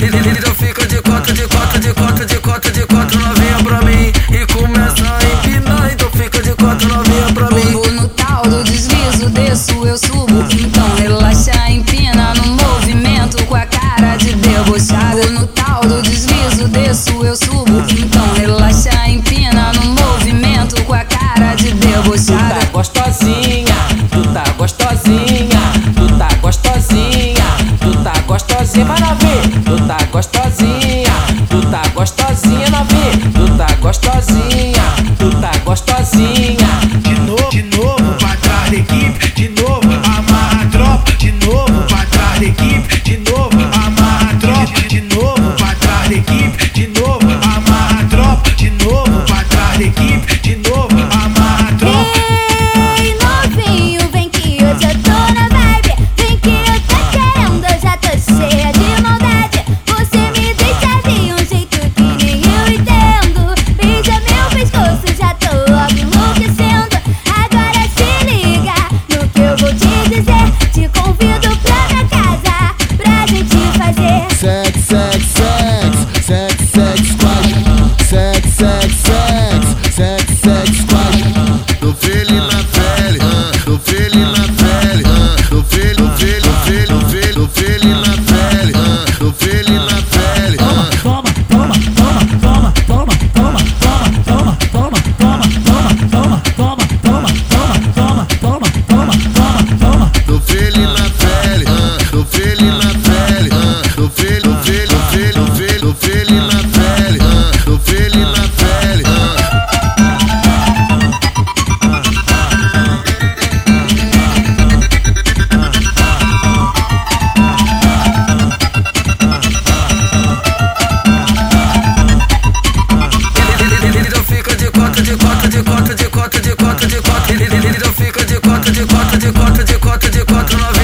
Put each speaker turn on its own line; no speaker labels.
Então fica de quatro, de quatro, de quatro, de quatro, de quatro novinha pra mim. E começa a empinar Então fica de quatro novinha pra mim.
Vou no tal do deslizo, desço, eu subo. Então cima novinha, tu tá gostosinha. sex. quatro, de quatro, de quatro, de quatro.